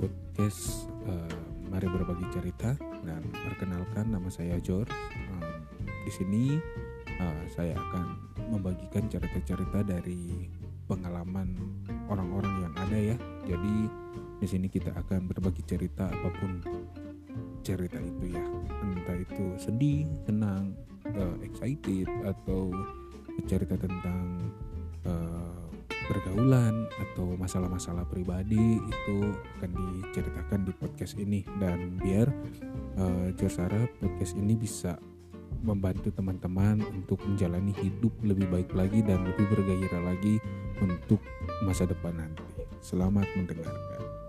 podcast uh, Mari Berbagi Cerita dan perkenalkan nama saya George. Um, di sini uh, saya akan membagikan cerita-cerita dari pengalaman orang-orang yang ada ya. Jadi di sini kita akan berbagi cerita apa pun cerita itu ya, entah itu sedih, senang, uh, excited atau cerita tentang uh, pergaulan atau masalah-masalah pribadi itu akan diceritakan di podcast ini dan biar uh, podcast ini bisa membantu teman-teman untuk menjalani hidup lebih baik lagi dan lebih bergairah lagi untuk masa depan nanti. Selamat mendengarkan.